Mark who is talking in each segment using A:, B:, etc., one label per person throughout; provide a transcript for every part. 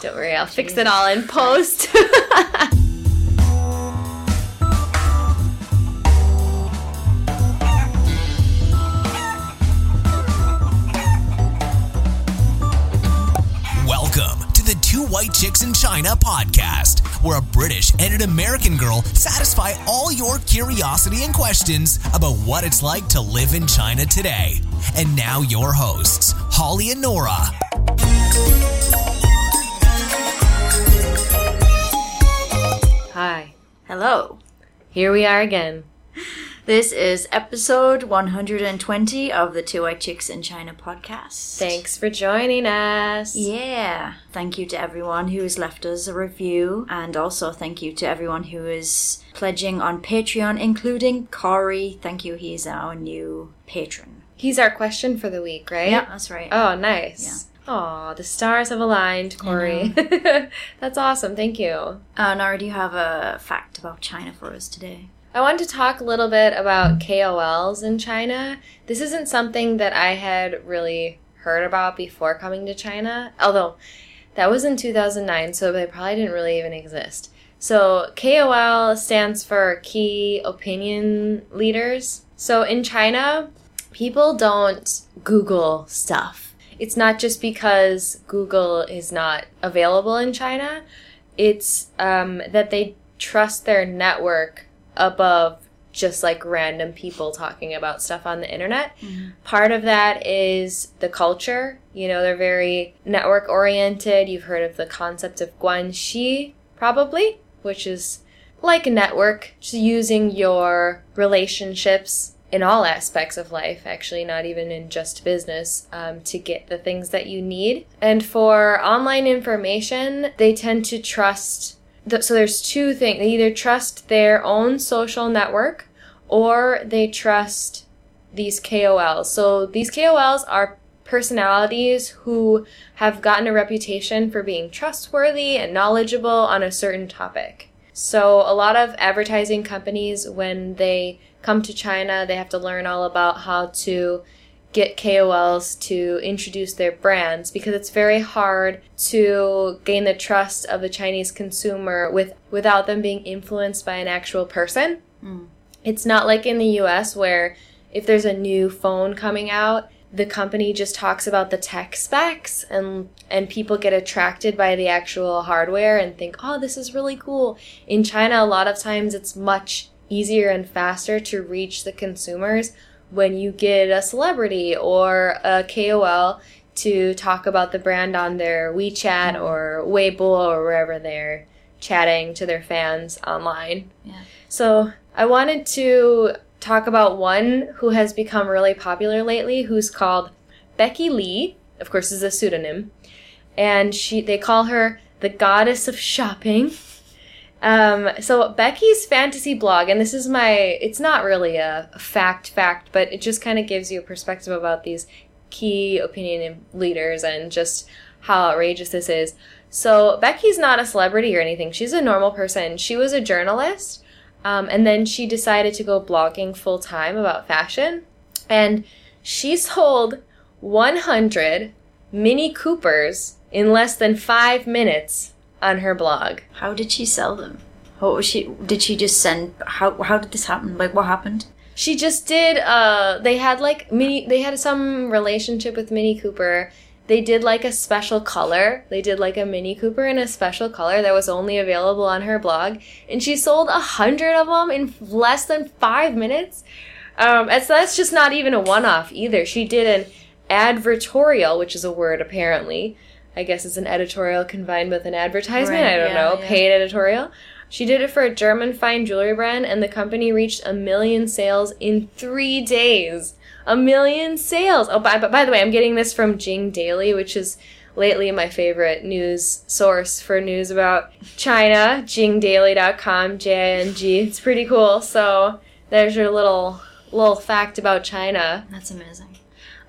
A: Don't worry, I'll fix it all in post.
B: Welcome to the Two White Chicks in China podcast, where a British and an American girl satisfy all your curiosity and questions about what it's like to live in China today. And now, your hosts, Holly and Nora.
C: Hello.
A: Here we are again.
C: This is episode 120 of the Two White Chicks in China podcast.
A: Thanks for joining us.
C: Yeah. Thank you to everyone who has left us a review, and also thank you to everyone who is pledging on Patreon, including Corey. Thank you. He's our new patron.
A: He's our question for the week, right?
C: Yeah, that's right.
A: Oh, nice. Oh, the stars have aligned, Corey. That's awesome. Thank you.
C: Uh, Nora, do you have a fact about China for us today?
A: I wanted to talk a little bit about KOLs in China. This isn't something that I had really heard about before coming to China, although that was in 2009, so they probably didn't really even exist. So, KOL stands for Key Opinion Leaders. So, in China, people don't Google stuff. It's not just because Google is not available in China, it's um, that they trust their network above just like random people talking about stuff on the internet. Part of that is the culture. You know, they're very network oriented. You've heard of the concept of guanxi, probably, which is like a network, just using your relationships in all aspects of life, actually, not even in just business, um, to get the things that you need. And for online information, they tend to trust. So there's two things. They either trust their own social network or they trust these KOLs. So these KOLs are personalities who have gotten a reputation for being trustworthy and knowledgeable on a certain topic. So a lot of advertising companies, when they come to China, they have to learn all about how to get KOLs to introduce their brands because it's very hard to gain the trust of the Chinese consumer with without them being influenced by an actual person. Hmm. It's not like in the US where if there's a new phone coming out, the company just talks about the tech specs and and people get attracted by the actual hardware and think, "Oh, this is really cool." In China, a lot of times it's much easier and faster to reach the consumers when you get a celebrity or a KOL to talk about the brand on their WeChat mm-hmm. or Weibo or wherever they're chatting to their fans online.
C: Yeah.
A: So I wanted to talk about one who has become really popular lately, who's called Becky Li. Of course, is a pseudonym, and she they call her the goddess of shopping. Um, so Becky's fantasy blog, and this is my, it's not really a fact fact, but it just kind of gives you a perspective about these key opinion leaders and just how outrageous this is. So Becky's not a celebrity or anything. She's a normal person. She was a journalist, um, and then she decided to go blogging full time about fashion, and she sold 100 Mini Coopers in less than five minutes on her blog.
C: How did she sell them? What was she? Did she just send? How how did this happen? Like what happened?
A: She just did. Uh, they had like mini. They had some relationship with Mini Cooper. They did like a special color. They did like a Mini Cooper in a special color that was only available on her blog, and she sold a hundred of them in less than five minutes. Um, and so that's just not even a one-off either. She did an advertorial, which is a word apparently. I guess it's an editorial combined with an advertisement.
C: Right,
A: I don't
C: yeah,
A: know.
C: yeah.
A: Paid editorial. She did it for a German fine jewelry brand, and the company reached a million sales in three days. A million sales. Oh, by, by the way, I'm getting this from Jing Daily, which is lately my favorite news source for news about China. JingDaily.com, J-I-N-G. It's pretty cool. So there's your little little fact about China.
C: That's amazing.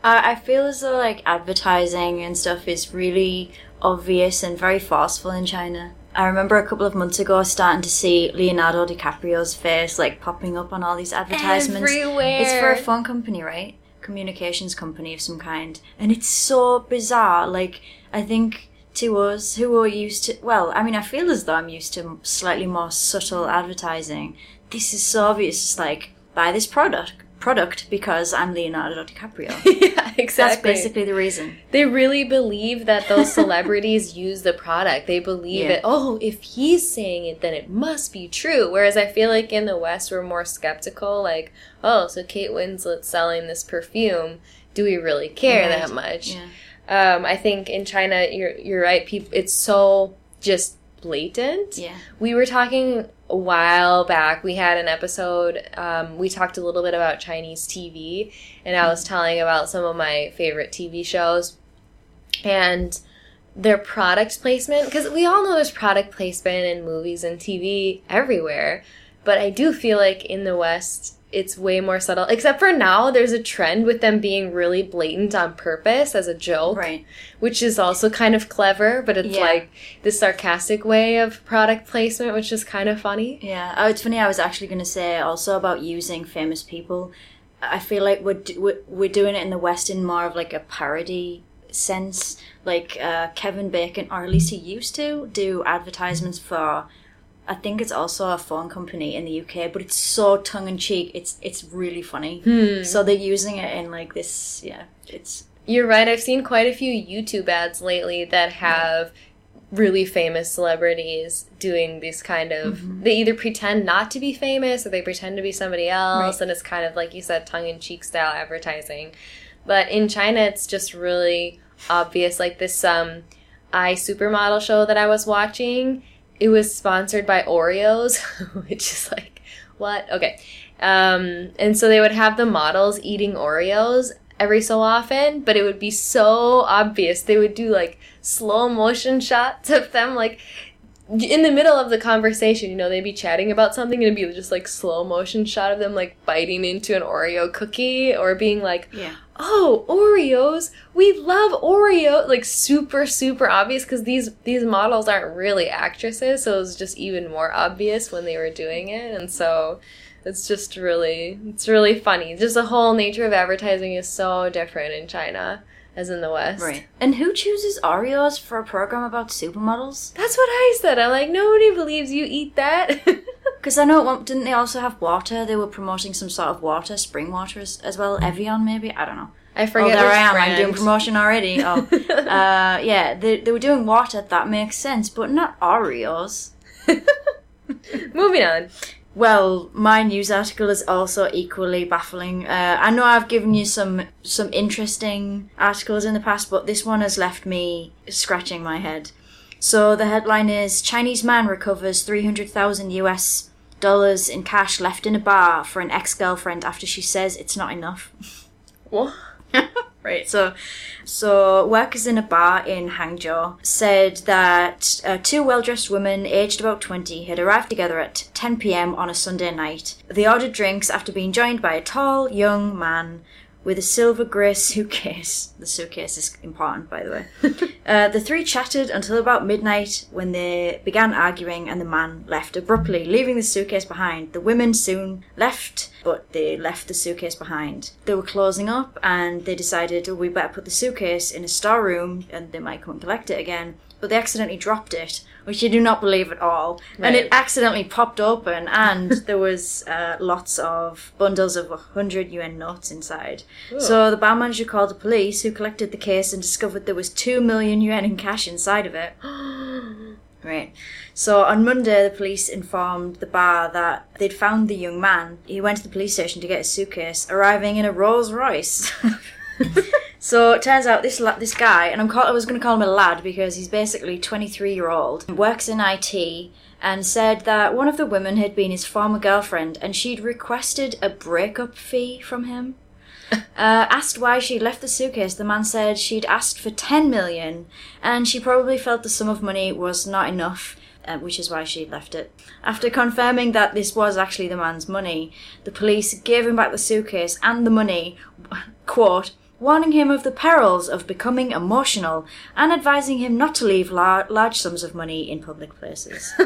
C: Uh, I feel as though like advertising and stuff is really obvious and very forceful in China. I remember a couple of months ago starting to see Leonardo DiCaprio's face like popping up on all these advertisements.
A: Everywhere.
C: It's for a phone company, right? Communications company of some kind. And it's so bizarre. Like, I think to us who are used to, well, I mean, I feel as though I'm used to slightly more subtle advertising. This is so obvious. It's like, buy this product product because I'm Leonardo DiCaprio.
A: yeah, exactly.
C: That's basically the reason.
A: They really believe that those celebrities use the product. They believe
C: Yeah.
A: it. Oh, if he's saying it, then it must be true. Whereas I feel like in the West, we're more skeptical. Like, oh, so Kate Winslet's selling this perfume. Do we really care
C: Right.
A: that much?
C: Yeah.
A: Um, I think in China, you're you're right. People, it's so just blatant.
C: Yeah.
A: We were talking a while back. We had an episode. Um, we talked a little bit about Chinese TV, and I was telling about some of my favorite TV shows and their product placement. Because we all know there's product placement in movies and TV everywhere, but I do feel like in the West, it's way more subtle. Except for now, there's a trend with them being really blatant on purpose as a joke
C: Right.
A: which is also kind of clever, but it's
C: Yeah.
A: like the sarcastic way of product placement, which is kind of funny.
C: Yeah, oh, it's funny. I was actually going to say also about using famous people. I feel like we're, do- we're we're doing it in the West in more of like a parody sense. Like uh, Kevin Bacon, or at least he used to do advertisements for. I think it's also a phone company in the UK, but it's so tongue in cheek. It's it's really funny. So they're using it in like this. Yeah, it's
A: You're right. I've seen quite a few YouTube ads lately that have really famous celebrities doing these kind of they either pretend not to be famous or they pretend to be somebody else
C: Right.
A: and it's kind of like you said tongue-in-cheek style advertising but in china it's just really obvious like this um i supermodel show that i was watching it was sponsored by oreos which is like what? Okay. Um and so they would have the models eating oreos every so often but it would be so obvious. They would do like slow motion shots of them like in the middle of the conversation, you know, they'd be chatting about something and it'd be just like slow motion shot of them like biting into an Oreo cookie or being like,
C: yeah.
A: "Oh, Oreos! We love Oreo!" Like super super obvious because these these models aren't really actresses, so it was just even more obvious when they were doing it, and so it's just really it's really funny. Just the whole nature of advertising is so different in China as in the West.
C: Right. And who chooses Oreos for a program about supermodels?
A: That's what I said. I'm like, nobody believes you eat that.
C: Because I know one, didn't they also have water? They were promoting some sort of water, spring water as, as well. Evian, maybe I don't know.
A: I forget.
C: Oh,
A: there
C: I am.
A: brand.
C: I'm doing promotion already. Oh, uh, yeah. They, they were doing water. That makes sense, but not Oreos.
A: Moving on.
C: Well, my news article is also equally baffling. Uh, I know I've given you some some interesting articles in the past, but this one has left me scratching my head. So the headline is Chinese man recovers 300,000 US dollars in cash left in a bar for an ex-girlfriend after she says it's not enough.
A: What?
C: Right. So, so workers in a bar in Hangzhou said that uh, two well-dressed women, aged about twenty, had arrived together at 10 p.m. on a Sunday night. They ordered drinks after being joined by a tall, young man with a silver grey suitcase. The suitcase is important, by the way. uh, the three chatted until about midnight when they began arguing, and the man left abruptly, leaving the suitcase behind. The women soon left, but they left the suitcase behind. They were closing up, and they decided, oh, we better put the suitcase in a storeroom, and they might come and collect it again. But they accidentally dropped it, which you do not believe at all. And it accidentally popped open, and there was uh, lots of bundles of 100 yuan notes inside. So the bar manager called the police, who collected the case and discovered there was 2 million yuan in cash inside of it. Right. So on Monday, the police informed the bar that they'd found the young man. He went to the police station to get his suitcase, arriving in a Rolls Royce. so it turns out this la- this guy, and I'm call- I was going to call him a lad because he's basically 23 year old, works in IT, and said that one of the women had been his former girlfriend, and she'd requested a breakup fee from him. Uh, asked why she left the suitcase, the man said she'd asked for 10 million and she probably felt the sum of money was not enough, uh, which is why she left it. After confirming that this was actually the man's money, the police gave him back the suitcase and the money, quote, warning him of the perils of becoming emotional and advising him not to leave lar- large sums of money in public places.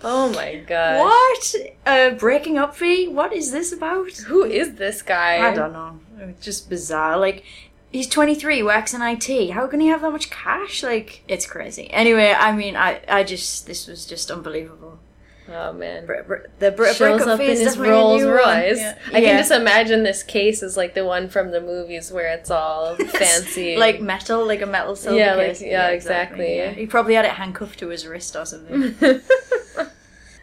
A: Oh my god.
C: what? A breaking up fee? What is this about?
A: Who is this guy?
C: I don't know. It's just bizarre. Like, He's 23, works in IT. How can he have that much cash? Like, it's crazy. Anyway, I mean, I, I just, this was just unbelievable.
A: Oh man.
C: Br- br- the br-
A: Shows
C: breakup
A: up in
C: is
A: his Rolls. Royce.
C: Yeah.
A: I
C: Yeah.
A: can just imagine this case is like the one from the movies where it's all fancy.
C: like metal, like a metal silver
A: Yeah, like-
C: case.
A: yeah, exactly.
C: yeah. He probably had it handcuffed to his wrist or something.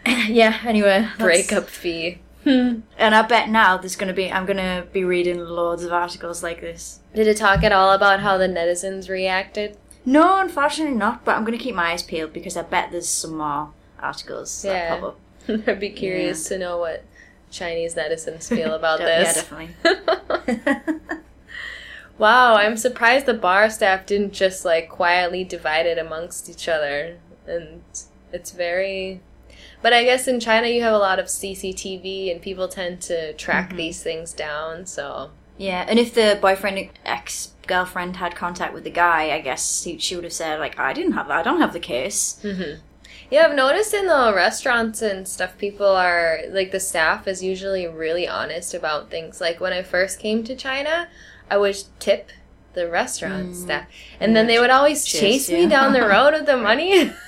C: yeah. Anyway,
A: breakup fee.
C: And I bet now there's gonna be. I'm gonna be reading loads of articles like this.
A: Did it talk at all about how the netizens reacted?
C: No, unfortunately not. But I'm gonna keep my eyes peeled because I bet there's some more articles that
A: Yeah.
C: pop up.
A: I'd be curious to know what Chinese netizens feel about
C: De- yeah,
A: this.
C: definitely.
A: wow, I'm surprised the bar staff didn't just like quietly divide it amongst each other. And it's very. But I guess in China you have a lot of CCTV and people tend to track
C: Mm-hmm.
A: these things down, so.
C: Yeah, and if the boyfriend ex girlfriend had contact with the guy, I guess he, she would have said like, "I didn't have that. I don't have the case."
A: Yeah, I've noticed in the restaurants and stuff, people are like the staff is usually really honest about things. Like when I first came to China, I would tip the restaurant staff, and then they would always
C: Cheers,
A: chase me
C: yeah.
A: down the road with the money.
C: Yeah.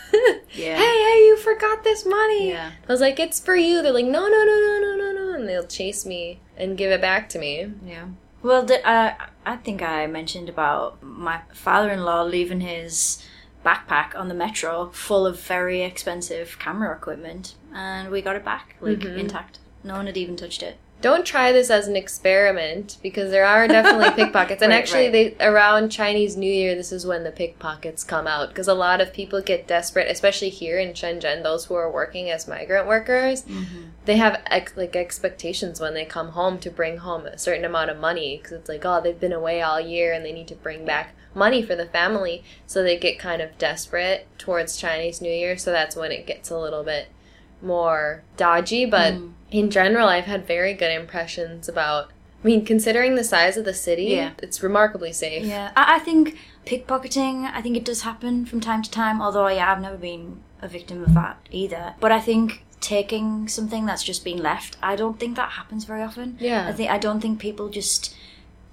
A: Hey, hey, you forgot this money.
C: Yeah.
A: I was like, it's for you. They're like, no, no, no, no, no, no, no, and they'll chase me and give it back to me.
C: Yeah. Well, the, uh, I think I mentioned about my father-in-law leaving his backpack on the metro full of very expensive camera equipment, and we got it back like mm-hmm. intact. No one had even touched it.
A: don't try this as an experiment because there are definitely pickpockets and
C: Right,
A: actually
C: right.
A: they around chinese new year this is when the pickpockets come out because a lot of people get desperate especially here in shenzhen those who are working as migrant workers mm-hmm. they have ex- like expectations when they come home to bring home a certain amount of money because it's like oh they've been away all year and they need to bring back money for the family so they get kind of desperate towards chinese new year so that's when it gets a little bit more dodgy, but mm. in general, I've had very good impressions about. I mean, considering the size of the city,
C: Yeah.
A: it's remarkably safe.
C: Yeah, I, I think pickpocketing. I think it does happen from time to time. Although, yeah, I've never been a victim of that either. But I think taking something that's just been left, I don't think that happens very often.
A: Yeah.
C: I think I don't think people just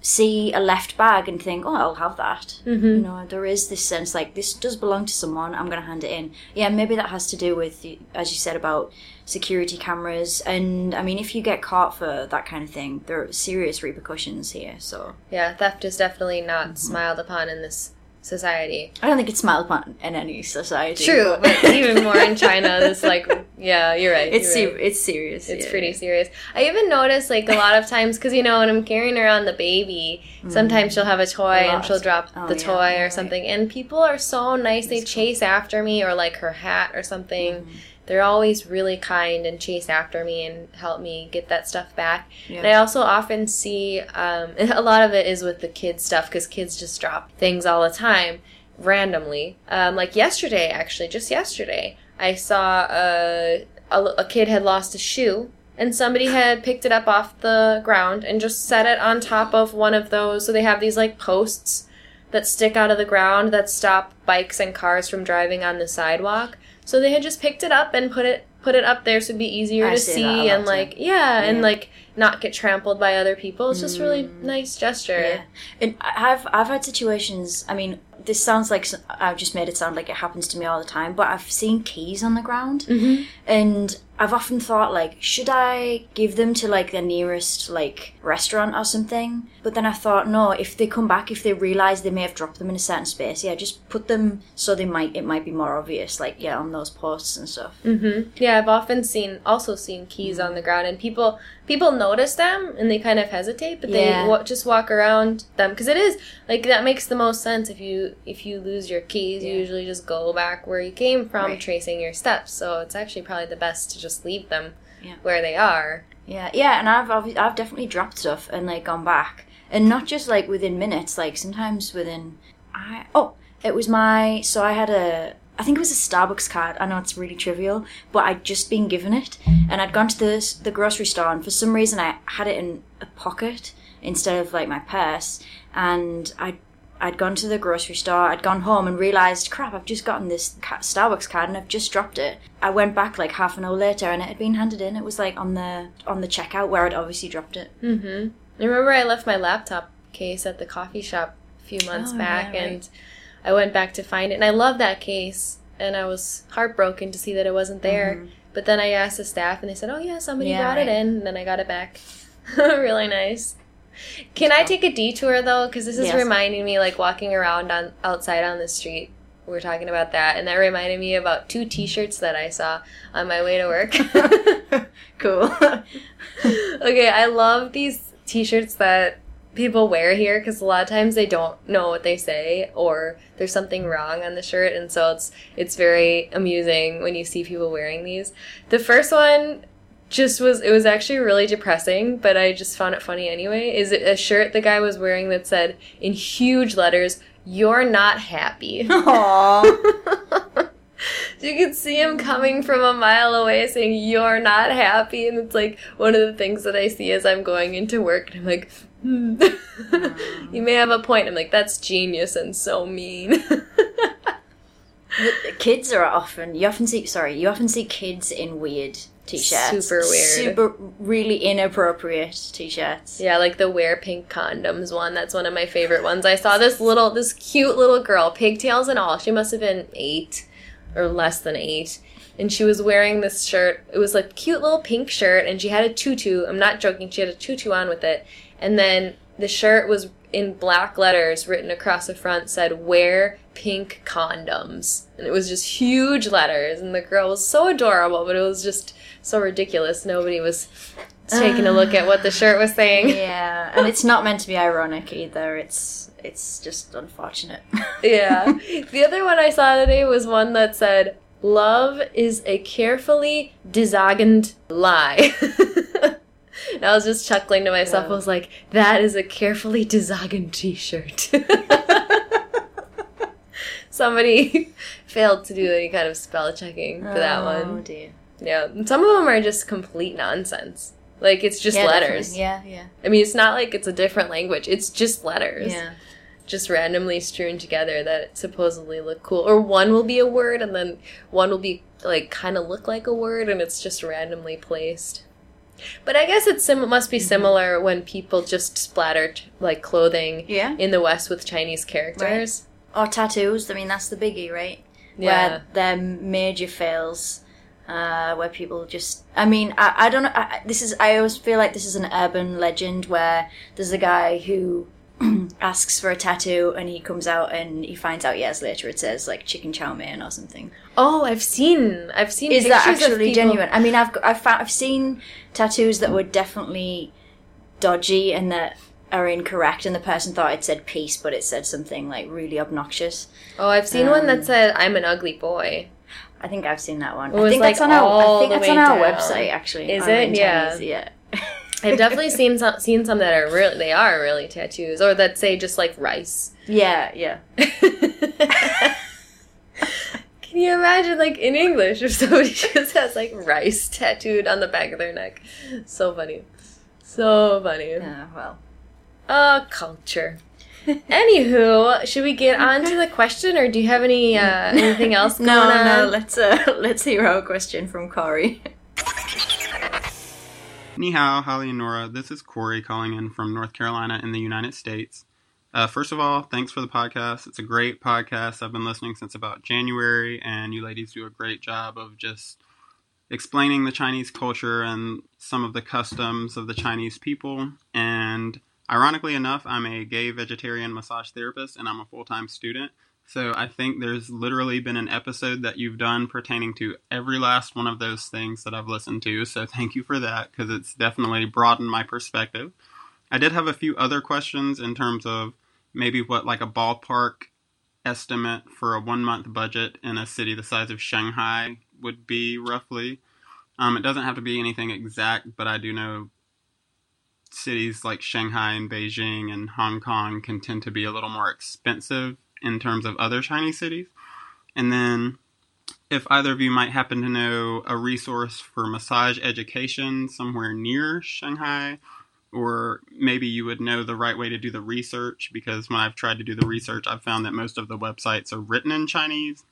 C: see a left bag and think, "Oh, I'll have that."
A: Mm-hmm.
C: You know, there is this sense like this does belong to someone. I'm going to hand it in. Yeah, maybe that has to do with, as you said, about security cameras. And I mean, if you get caught for that kind of thing, there are serious repercussions here. So
A: Yeah, theft is definitely not
C: Mm-hmm.
A: smiled upon in this society.
C: I don't think it's smiled upon in any society.
A: True, but even more in China, this like, yeah, you're right.
C: it's
A: you're
C: ser-
A: right.
C: it's serious.
A: It's
C: yeah.
A: pretty serious. I even notice like a lot of times because you know when I'm carrying around the baby, sometimes she'll have a toy
C: Mm. A
A: and she'll drop
C: Oh,
A: the
C: yeah,
A: toy
C: yeah,
A: or
C: right.
A: something, and people are so nice. They chase after me or like her hat or something.
C: Mm-hmm.
A: They're always really kind and chase after me and help me get that stuff back.
C: Yeah.
A: And I also often see um, a lot of it is with the kids stuff because kids just drop things all the time randomly. Um, like yesterday, actually, just yesterday, I saw a, a, a kid had lost a shoe and somebody had picked it up off the ground and just set it on top of one of those. So they have these like posts that stick out of the ground that stop bikes and cars from driving on the sidewalk. So they had just picked it up and put it put it up there so it'd be easier
C: I
A: to
C: see
A: see
C: that a lot
A: and like yeah, and like not get trampled by other people. It's just really
C: Mm.
A: nice gesture.
C: Yeah, and I've I've had situations. I mean, this sounds like I've just made it sound like it happens to me all the time. But I've seen keys on the ground,
A: Mm-hmm.
C: and I've often thought like, should I give them to like the nearest like restaurant or something? But then I thought, no. If they come back, if they realize they may have dropped them in a certain space, yeah, just put them so they might it might be more obvious, like yeah, on those posts and stuff.
A: hmm Yeah, I've often seen also seen keys
C: Mm.
A: on the ground, and people people notice them and they kind of hesitate, but
C: Yeah.
A: they just walk around them because it is like that makes the most sense. If you if you lose your keys, you usually just go back where you came from,
C: Right.
A: tracing your steps. So it's actually probably the best to just leave them
C: Yeah.
A: where they are.
C: Yeah, yeah, and I've obvi- I've definitely dropped stuff and like gone back, and not just like within minutes, like sometimes within. I oh, it was my so I had a I think it was a Starbucks card. I know it's really trivial, but I'd just been given it, and I'd gone to the the grocery store, and for some reason I had it in a pocket instead of like my purse, and I. I'd gone to the grocery store, I'd gone home and realised, crap, I've just gotten this Starbucks card and I've just dropped it. I went back like half an hour later and it had been handed in. It was like on the on the checkout where I'd obviously dropped it.
A: Mm-hmm. I remember I left my laptop case at the coffee shop a few months
C: Oh,
A: back,
C: yeah, right.
A: and I went back to find it, and I love that case, and I was heartbroken to see that it wasn't there.
C: Mhm.
A: But then I asked the staff, and they said, "Oh yeah, somebody
C: Yeah,
A: brought it in," and then I got it back. really nice. Can I take a detour though? Because this is
C: Yes.
A: reminding me, like walking around on outside on the street. We We're talking about that, and that reminded me about two T-shirts that I saw on my way to work.
C: cool.
A: okay, I love these T-shirts that people wear here because a lot of times they don't know what they say or there's something wrong on the shirt, and so it's it's very amusing when you see people wearing these. The first one just was it was actually really depressing, but I just found it funny anyway. Is it a shirt the guy was wearing that said in huge letters, "You're not happy."
C: Aww.
A: You could see him coming from a mile away saying, You're not happy. And it's like one of the things that I see as I'm going into work. And I'm like, hmm. You may have a point. I'm like, That's genius and so mean.
C: Kids are often you often see sorry you often see kids in weird t-shirts
A: Super weird.
C: super really inappropriate t-shirts
A: yeah, like the wear pink condoms one. That's one of my favorite ones. I saw this little, this cute little girl, pigtails and all. She must have been eight or less than eight. And she was wearing this shirt. It was like cute little pink shirt, and she had a tutu. I'm not joking. She had a tutu on with it. And then the shirt was in black letters written across the front said wear pink condoms and it was just huge letters and the girl was so adorable but it was just so ridiculous nobody was taking a look at what the shirt was saying
C: yeah and it's not meant to be ironic either it's it's just unfortunate
A: yeah. The other one I saw today was one that said, Love is a carefully designed lie. and I was just chuckling to myself. I was like, that is a carefully designed t shirt. Somebody failed to do any kind of spell checking for that
C: oh
A: one.
C: dear
A: Yeah. And some of them are just complete nonsense. Like, it's just
C: yeah,
A: letters.
C: definitely. yeah yeah
A: I mean, it's not like it's a different language, it's just letters
C: yeah
A: just randomly strewn together that supposedly look cool. Or one will be a word and then one will be like kind of look like a word and it's just randomly placed. But I guess it sim- must be similar when people just splatter t- like clothing
C: yeah
A: in the West with Chinese characters.
C: or tattoos i mean that's the biggie right
A: Yeah.
C: where they're major fails uh, where people just i mean i, I don't know I- this is i always feel like this is an urban legend where there's a guy who asks for a tattoo and he comes out and he finds out years later it says like chicken chow mein or something
A: Oh, I've seen I've seen
C: is that actually genuine i mean i've got, I've, found, I've seen tattoos that were definitely dodgy and that are incorrect and the person thought it said peace but it said something like really obnoxious
A: Oh, I've seen one
C: Um,
A: that said I'm an ugly boy.
C: I think I've seen that one. I think that's
A: like,
C: on our. I think that's on our
A: down.
C: website actually.
A: Is it? Yeah.
C: Yeah.
A: I've definitely seen some seen some that are really they are really tattoos or that say just like rice.
C: yeah, yeah.
A: Can you imagine, like in English, if somebody just has like rice tattooed on the back of their neck? So funny, so funny.
C: Yeah, well.
A: Uh, culture. Anywho, should we get on to the question, or do you have any uh, anything else going
C: No,
A: on?
C: no. Let's uh, let's hear our question from Corey.
D: Hao, Holly and Nora. This is Corey calling in from North Carolina in the United States. Uh, first of all, thanks for the podcast. It's a great podcast. I've been listening since about January, and you ladies do a great job of just explaining the Chinese culture and some of the customs of the Chinese people. And ironically enough, I'm a gay vegetarian massage therapist, and I'm a full time student. So I think there's literally been an episode that you've done pertaining to every last one of those things that I've listened to. So thank you for that because it's definitely broadened my perspective. I did have a few other questions in terms of maybe what like a ballpark estimate for a one month budget in a city the size of Shanghai would be roughly. Um, it doesn't have to be anything exact, but I do know cities like Shanghai and Beijing and Hong Kong can tend to be a little more expensive in terms of other Chinese cities. And then, if either of you might happen to know a resource for massage education somewhere near Shanghai, or maybe you would know the right way to do the research, because when I've tried to do the research, I've found that most of the websites are written in Chinese.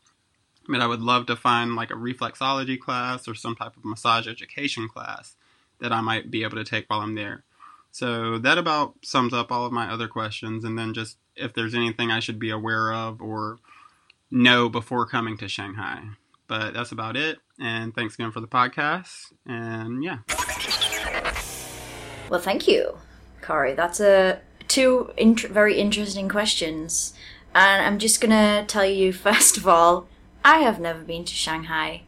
D: But I would love to find like a reflexology class or some type of massage education class that I might be able to take while I'm there. So that about sums up all of my other questions, and then just if there's anything I should be aware of or know before coming to Shanghai. But that's about it. And thanks again for the podcast. And yeah.
C: Well, thank you, Corey. That's a two very interesting questions, and I'm just gonna tell you first of all, I have never been to Shanghai.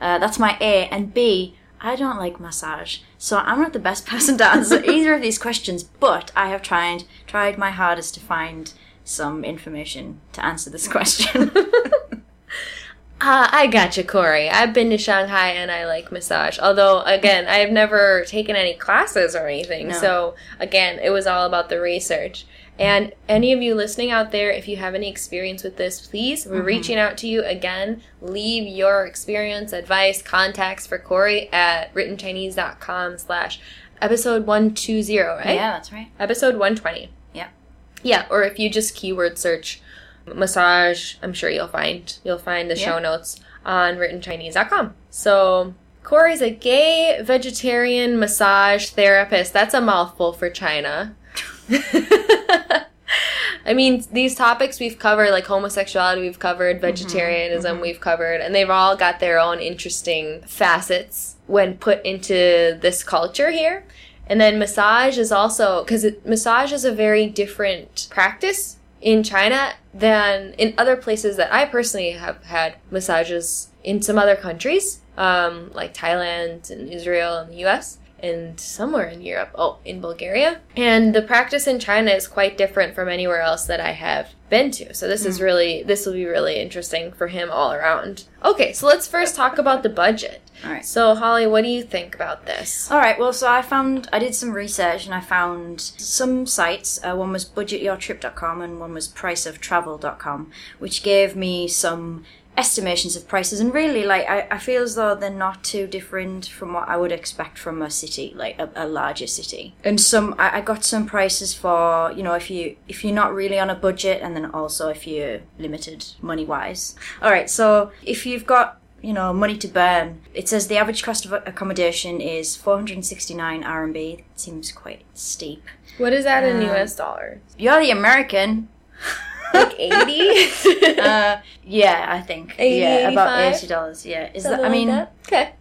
C: Uh, that's my A, and B, I don't like massage, so I'm not the best person to answer either of these questions. But I have tried tried my hardest to find some information to answer this question.
A: Uh, I gotcha, Corey. I've been to Shanghai and I like massage. Although, again, I have never taken any classes or anything.
C: No.
A: So, again, it was all about the research. And any of you listening out there, if you have any experience with this, please, we're mm-hmm. reaching out to you again. Leave your experience, advice, contacts for Corey at writtenchinese.com slash episode 120, right?
C: yeah, that's right.
A: Episode 120.
C: Yeah.
A: Yeah, or if you just keyword search massage, I'm sure you'll find you'll find the show notes on writtenchinese.com. So Corey's a gay vegetarian massage therapist. That's a mouthful for China. I mean, these topics we've covered, like homosexuality, we've covered, vegetarianism, we've covered, and they've all got their own interesting facets when put into this culture here. And then massage is also because massage is a very different practice in China than in other places that I personally have had massages in some other countries, um, like Thailand and Israel and the U.S. and somewhere in Europe. Oh, in Bulgaria. And the practice in China is quite different from anywhere else that I have been to. So this is really this will be really interesting for him all around. Okay, so let's first talk about the budget.
C: All right.
A: So Holly, what do you think about this?
C: All right. Well, so I found I did some research and I found some sites. Uh, one was budgetyourtrip.com and one was priceoftravel.com, which gave me some estimations of prices. And really, like I, I feel as though they're not too different from what I would expect from a city, like a, a larger city. And some I, I got some prices for you know if you if you're not really on a budget, and then also if you're limited money wise. All right. So if you've got you know, money to burn. It says the average cost of accommodation is 469 RMB. Seems quite steep.
A: What is that in
C: Um,
A: US dollars?
C: You're the American.
A: Like 80?
C: uh, yeah, I think.
A: 80,
C: yeah, about
A: 85?
C: eighty dollars. Yeah, is
A: Something
C: that? I
A: like
C: mean,
A: that? okay.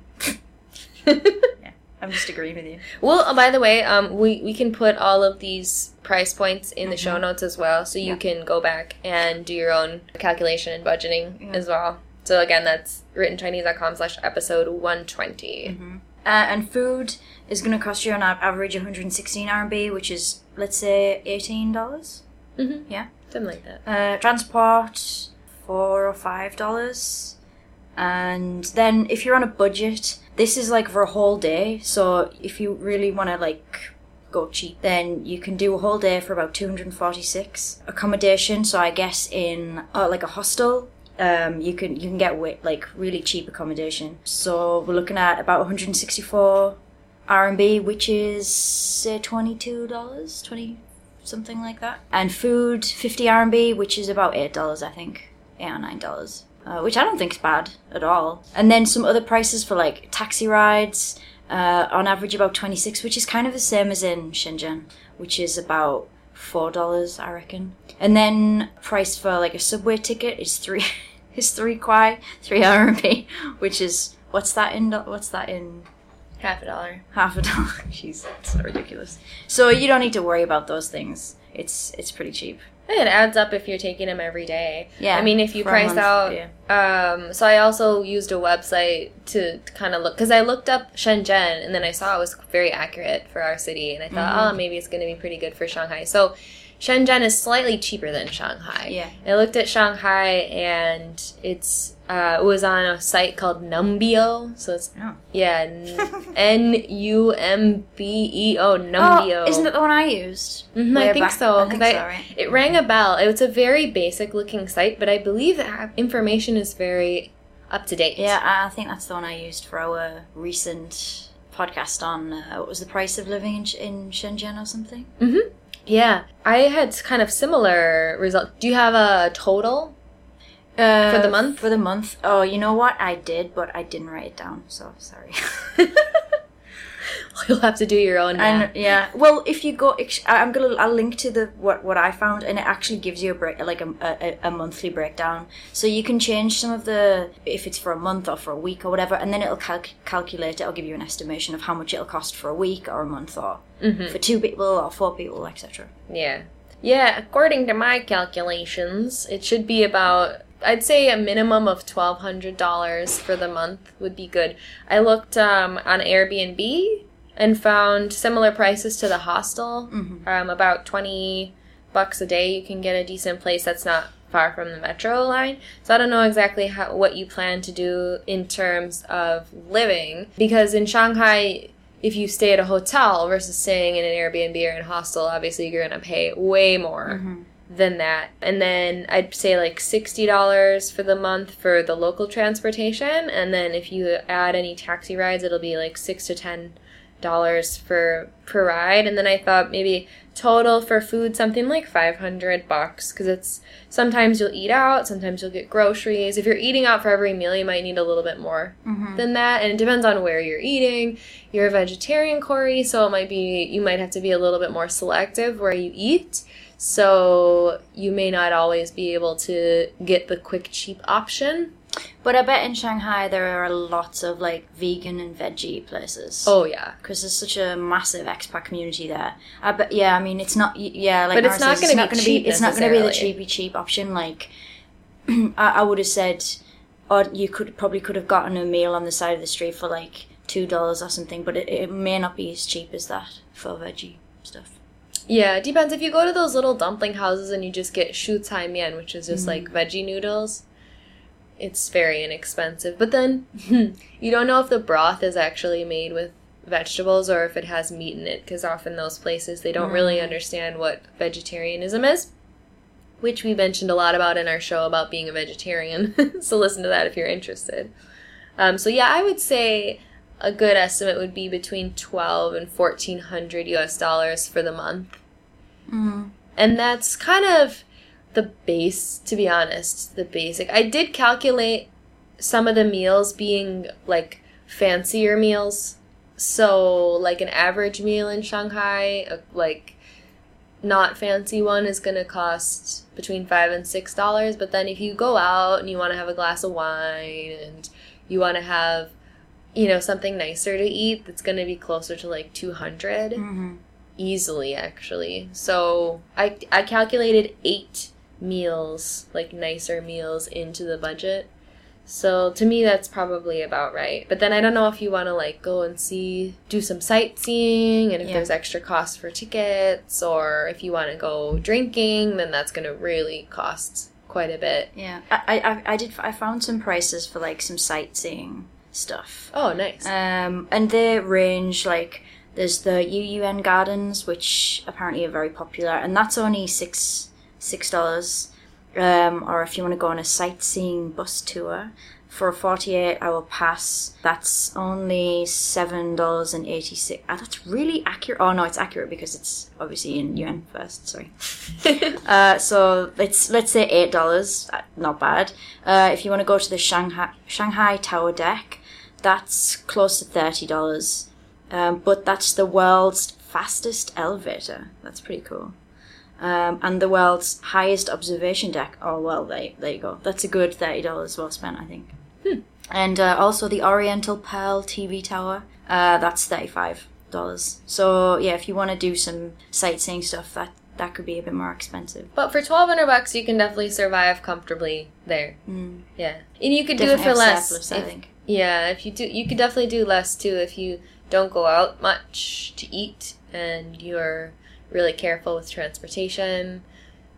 C: Yeah, I'm just agreeing with you.
A: Well, uh, by the way, um, we, we can put all of these price points in the show notes as well, so you
C: Mm-hmm. Yeah.
A: can go back and do your own calculation and budgeting
C: Yeah.
A: as well. So again, that's writtenchinese.com slash episode 120.
C: Uh, and food is going to cost you on average 116 RMB, which is let's say eighteen dollars.
A: Mm-hmm.
C: Yeah.
A: Something like that.
C: Uh, transport four or five dollars, and then if you're on a budget, this is like for a whole day. So if you really want to like go cheap, then you can do a whole day for about two hundred and forty-six. Accommodation, so I guess in uh, like a hostel. Um, you can you can get like really cheap accommodation. So we're looking at about 164 RMB, which is say twenty two dollars, twenty something like that. And food, 50 RMB, which is about $8, I think. 8 or $9. Uh, which I don't think is bad at all. And then some other prices for like taxi rides, uh, on average about 26, which is kind of the same as in Shenzhen, which is about $4, I reckon. And then price for like a subway ticket is 3 is 3 kuai, 3 RMB, which is what's that in what's that in
A: Half a dollar.
C: half a dollar. Jeez, that's so ridiculous. So you don't need to worry about those things. It's it's pretty cheap.
A: It adds up if you're taking them every day.
C: Yeah,
A: I mean, if you price
C: month,
A: out.
C: yeah.
A: Um, so I also used a website to kind of look because I looked up Shenzhen and then I saw it was very accurate for our city, and I thought,
C: Mm-hmm.
A: oh, maybe it's going to be pretty good for Shanghai. So Shenzhen is slightly cheaper than Shanghai.
C: Yeah.
A: I looked at Shanghai and it's uh, it was on a site called Numbeo. So it's
C: Oh.
A: yeah, N U M B E O Numbeo.
C: Oh, isn't that the one I used?
A: Mhm, I think
C: back-
A: so.
C: I think
A: I-
C: so, right?
A: It rang a bell. It's a very basic looking site, but I believe that information is very up to date.
C: Yeah, I think that's the one I used for our recent podcast on uh, what was the price of living in, Sh- in Shenzhen or something.
A: Yeah. I had kind of similar results. Do you have a total?
C: Uh,
A: For the month?
C: For the month. Oh, you know what? I did, but I didn't write it down. So sorry.
A: you'll have to do your own.
C: And yeah, well, if you go, I'm gonna I'll link to the what what I found, and it actually gives you a break like a, a, a monthly breakdown, so you can change some of the if it's for a month or for a week or whatever, and then it'll calc- calculate. it. It'll give you an estimation of how much it'll cost for a week or a month or for two people or four people, etc.
A: Yeah. Yeah, according to my calculations, it should be about I'd say a minimum of twelve hundred dollars for the month would be good. I looked um, on Airbnb and found similar prices to the hostel. Um, about twenty bucks a day, you can get a decent place that's not far from the metro line. So I don't know exactly how what you plan to do in terms of living because in Shanghai if you stay at a hotel versus staying in an Airbnb or in a hostel, obviously you're going to pay way more than that. And then I'd say like $60 for the month for the local transportation. And then if you add any taxi rides, it'll be like 6 to 10 dollars for per ride. And then i thought maybe total for food something like 500 bucks because it's sometimes you'll eat out sometimes you'll get groceries. If you're eating out for every meal you might need a little bit more mm-hmm. than that. And it depends on where you're eating. You're a vegetarian corey so it might be you might have to be a little bit more selective where you eat. So you may not always be able to get the quick cheap option
C: But I bet in Shanghai there are lots of like vegan and veggie places.
A: oh yeah
C: because there's such a massive expat community there. I bet, yeah, I mean, it's not, yeah, like
A: But it's not gonna be cheap
C: It's not going to be the cheapy cheap option. Like, I, I would have said, or you could probably could have gotten a meal on the side of the street for like two dollars or something, but it, it may not be as cheap as that for veggie stuff.
A: Yeah, it depends. If you go to those little dumpling houses and you just get shu cai mian, which is just mm-hmm. like veggie noodles, it's very inexpensive. But then you don't know if the broth is actually made with vegetables or if it has meat in it, because often those places they don't really understand what vegetarianism is. Which we mentioned a lot about in our show about being a vegetarian. so listen to that if you're interested. Um, so yeah, I would say a good estimate would be between twelve and fourteen hundred U.S. dollars for the month, and that's kind of the base. To be honest, the basic. I did calculate some of the meals being like fancier meals. So like an average meal in Shanghai, like not fancy one is going to cost between five and six dollars but then if you go out and you want to have a glass of wine and you want to have you know something nicer to eat that's going to be closer to like 200 mm-hmm. easily actually so i i calculated eight meals like nicer meals into the budget so to me that's probably about right but then i don't know if you want to like go and see do some sightseeing and if
C: Yeah.
A: there's extra cost for tickets or if you want to go drinking then that's going to really cost quite a bit
C: Yeah, I, I, I did. I found some prices for like some sightseeing stuff.
A: oh nice
C: Um, and they range like there's the Yuyuan Gardens, which apparently are very popular, and that's only six six dollars. Um, or if you want to go on a sightseeing bus tour for a forty eight hour pass, that's only seven dollars and eighty six. Ah, that's really accurate. Oh no, it's accurate because it's obviously in yuan first. Sorry. Uh, so let's let's say eight dollars. Not bad. Uh, if you want to go to the Shanghai Shanghai Tower deck, that's close to thirty dollars. Um, but that's the world's fastest elevator. That's pretty cool. Um, and the world's highest observation deck. Oh well, there, there you go. That's a good thirty dollars well spent, I think. And uh, also the Oriental Pearl TV Tower. Uh, that's thirty five dollars. So yeah, if you want to do some sightseeing stuff, that that could be a bit more expensive.
A: but for 1200 bucks you can definitely survive comfortably there yeah and you could do it for less
C: surplus, I think.
A: Yeah, if you do, you could definitely do less too if you don't go out much to eat and you're really careful with transportation.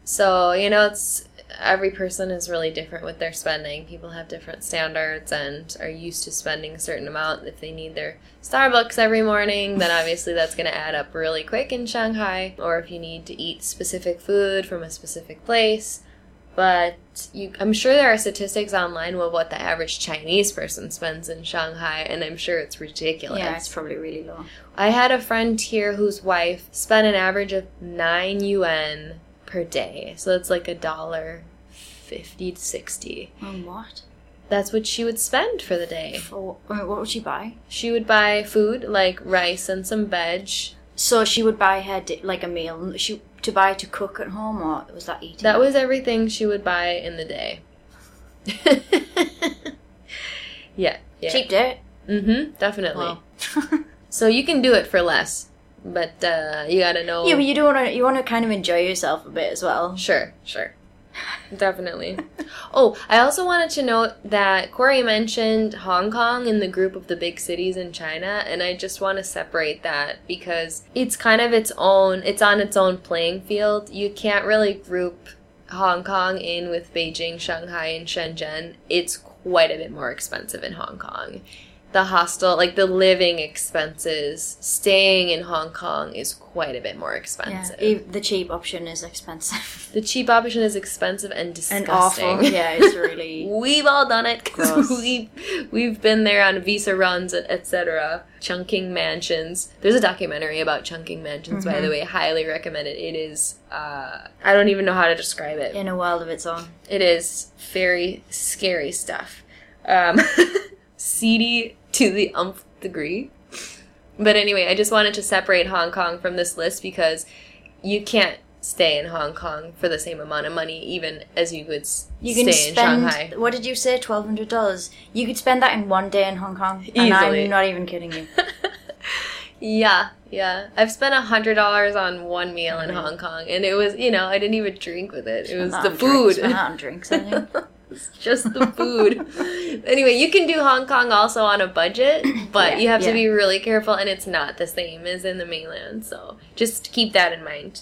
A: So, you know, it's every person is really different with their spending. People have different standards and are used to spending a certain amount. If they need their Starbucks every morning, then obviously that's going to add up really quick in Shanghai. Or if you need to eat specific food from a specific place, but you, I'm sure there are statistics online of what the average Chinese person spends in Shanghai, and I'm sure it's ridiculous.
C: Yeah, it's probably really low.
A: I had a friend here whose wife spent an average of nine yuan per day, so that's like a dollar fifty to sixty.
C: On what?
A: That's what she would spend for the day.
C: For, uh, what would she buy?
A: She would buy food like rice and some veg.
C: So she would buy her di- like a meal. She to buy to cook at home, or was that eating?
A: That was everything she would buy in the day. yeah, yeah.
C: cheap date.
A: Mm-hmm. Definitely.
C: Wow.
A: So you can do it for less, but uh, you gotta know.
C: Yeah, but you do want to you want to kind of enjoy yourself a bit as well.
A: Sure, sure. Definitely. oh, I also wanted to note that Corey mentioned Hong Kong in the group of the big cities in China, and I just want to separate that because it's kind of its own, it's on its own playing field. You can't really group Hong Kong in with Beijing, Shanghai, and Shenzhen. It's quite a bit more expensive in Hong Kong. The hostel, like the living expenses, staying in Hong Kong is quite a bit more expensive.
C: e- the cheap option is expensive
A: The cheap option is expensive and disgusting.
C: and awful. Yeah, it's really.
A: We've all done it because we we've been there on visa runs, etc. Chungking mansions. There's a documentary about Chungking mansions, by the
C: Mm-hmm.
A: way. Highly recommend it. It is. Uh, I don't even know how to describe it.
C: in a world of its own.
A: It is very scary stuff. Um, seedy to the umph degree. But anyway, I just wanted to separate Hong Kong from this list because you can't stay in Hong Kong for the same amount of money, even as you would s-
C: You
A: stay
C: can
A: in Shanghai.
C: what did you say? Twelve hundred dollars. You could spend that in one day in Hong Kong, and I'm not even kidding you.
A: Yeah, yeah. I've spent a hundred dollars on one meal in
C: Mhm.
A: Hong Kong, and it was, you know, I didn't even drink with it. It was the
C: drinks,
A: food.
C: spend on drinks.
A: It's just the food. anyway, you can do Hong Kong also on a budget, but
C: Yeah,
A: you have to be really careful, and it's not the same as in the mainland. So just keep that in mind.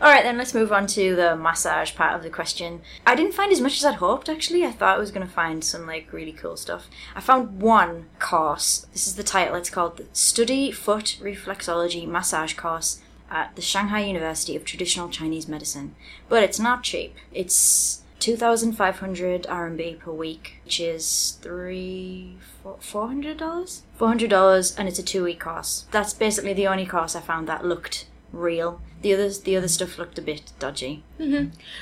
C: All right, then let's move on to the massage part of the question. I didn't find as much as I'd hoped. Actually, I thought I was going to find some like really cool stuff. I found one course. This is the title. It's called the Study Foot Reflexology Massage Course at the Shanghai University of Traditional Chinese Medicine. But it's not cheap. It's 2,500 RMB per week, which is three, $400? $400, and it's a two week course. That's basically the only course I found that looked real. The others, the other stuff looked a bit dodgy.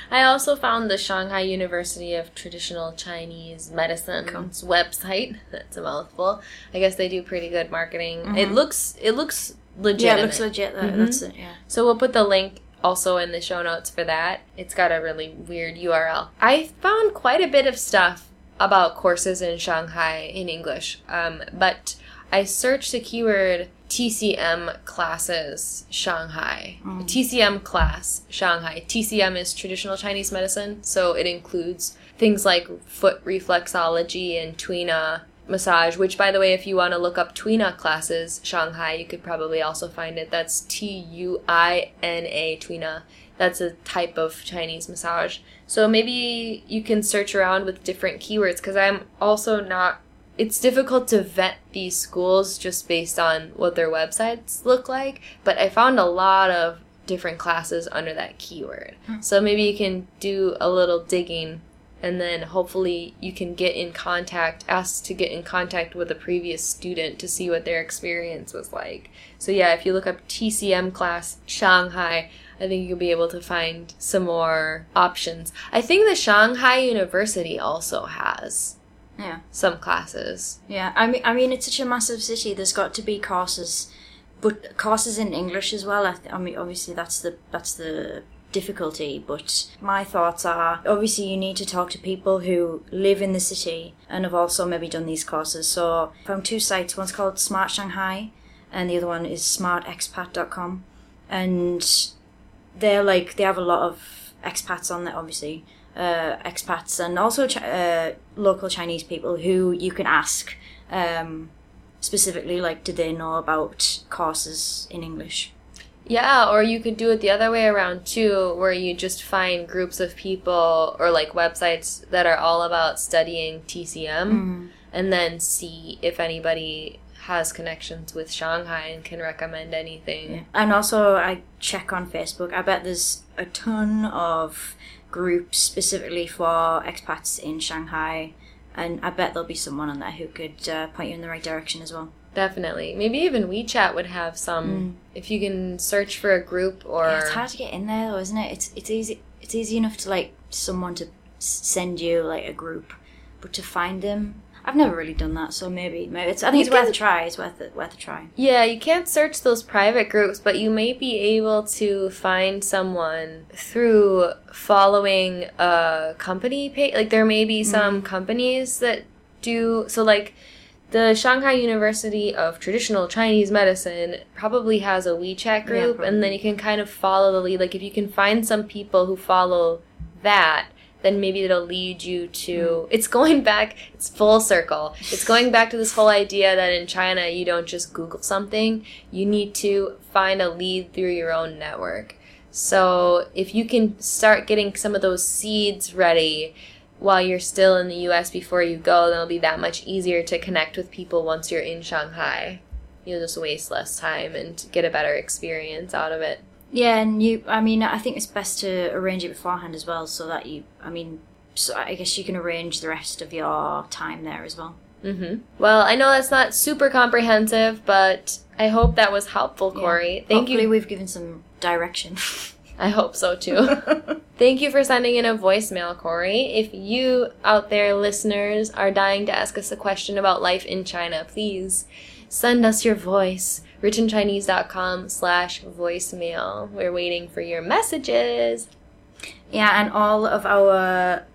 A: I also found the Shanghai University of Traditional Chinese Medicine's website. That's a mouthful. I guess they do pretty good marketing. It looks it looks legit.
C: Yeah, it looks legit.
A: Mhm.
C: That's it. Yeah.
A: So we'll put the link also in the show notes for that. It's got a really weird URL. I found quite a bit of stuff about courses in Shanghai in English, um, but I searched the keyword TCM classes Shanghai. TCM class Shanghai. TCM is traditional Chinese medicine, so it includes things like foot reflexology and tuina massage, which by the way, if you want to look up tuina classes Shanghai, you could probably also find it. That's T U I N A tuina. That's a type of Chinese massage. So maybe you can search around with different keywords because I'm also not it's difficult to vet these schools just based on what their websites look like, but I found a lot of different classes under that keyword. Hmm. So maybe you can do a little digging and then hopefully you can get in contact, ask to get in contact with a previous student to see what their experience was like. So yeah, if you look up TCM class Shanghai, I think you'll be able to find some more options. I think the Shanghai University also has
C: Yeah.
A: some classes.
C: Yeah. I mean, I mean, it's such a massive city. There's got to be courses, but courses in English as well. I, th- I mean, obviously that's the that's the difficulty. But my thoughts are obviously you need to talk to people who live in the city and have also maybe done these courses. So I found two sites. One's called Smart Shanghai, and the other one is smartexpat.com, and they're like they have a lot of expats on there, obviously. Uh, expats and also chi- uh, local Chinese people who you can ask um, specifically, like, do they know about courses in English?
A: Yeah, or you could do it the other way around too, where you just find groups of people or like websites that are all about studying TCM and then see if anybody has connections with Shanghai and can recommend anything.
C: And also, I check on Facebook. I bet there's a ton of groups specifically for expats in Shanghai, and I bet there'll be someone on there who could uh, point you in the right direction as well.
A: Definitely. Maybe even WeChat would have some mm. if you can search for a group or
C: Yeah, it's hard to get in there, though, isn't it? It's it's easy. It's easy enough to like someone to send you like a group, but to find them, I've never really done that. So maybe, maybe it's. I think
A: You
C: it's worth a try. It's worth it. Worth a try.
A: Yeah, you can't search those private groups, but you may be able to find someone through following a company page. Like there may be mm. some companies that do so like the Shanghai University of Traditional Chinese Medicine probably has a WeChat group and then you can kind of follow the lead. Like if you can find some people who follow that then maybe it'll lead you to hmm. it's going back it's full circle. It's going back to this whole idea that in china you don't just google something. You need to find a lead through your own network. So if you can start getting some of those seeds ready while you're still in the us before you go then it'll be that much easier to connect with people once you're in shanghai you'll just waste less time and get a better experience out of it
C: Yeah, and you. I mean, I think it's best to arrange it beforehand as well, so that you. I mean, so I guess you can arrange the rest of your time there as well.
A: Mm-hmm. Well, I know that's not super comprehensive, but I hope that was helpful, Corey. Thank
C: Hopefully
A: you.
C: We've given some direction.
A: I hope so too. Thank you for sending in a voicemail, Corey. If you out there, listeners, are dying to ask us a question about life in China, please send us your voice. WrittenChinese.com slash voicemail. We're waiting for your messages.
C: Yeah, and all of our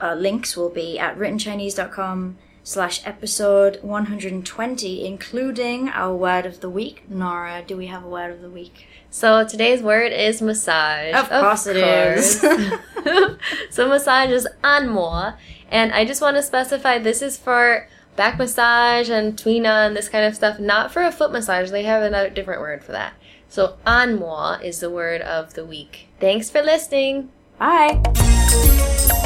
C: uh, links will be at writtenchinese.com slash episode 120, including our word of the week. Nora, do we have a word of the week?
A: So today's word is massage.
C: Of course it is.
A: so massage is anmo, and I just want to specify this is for back massage and tuina and this kind of stuff, not for a foot massage. They have another different word for that. So anmo is the word of the week. Thanks for listening.
C: Bye!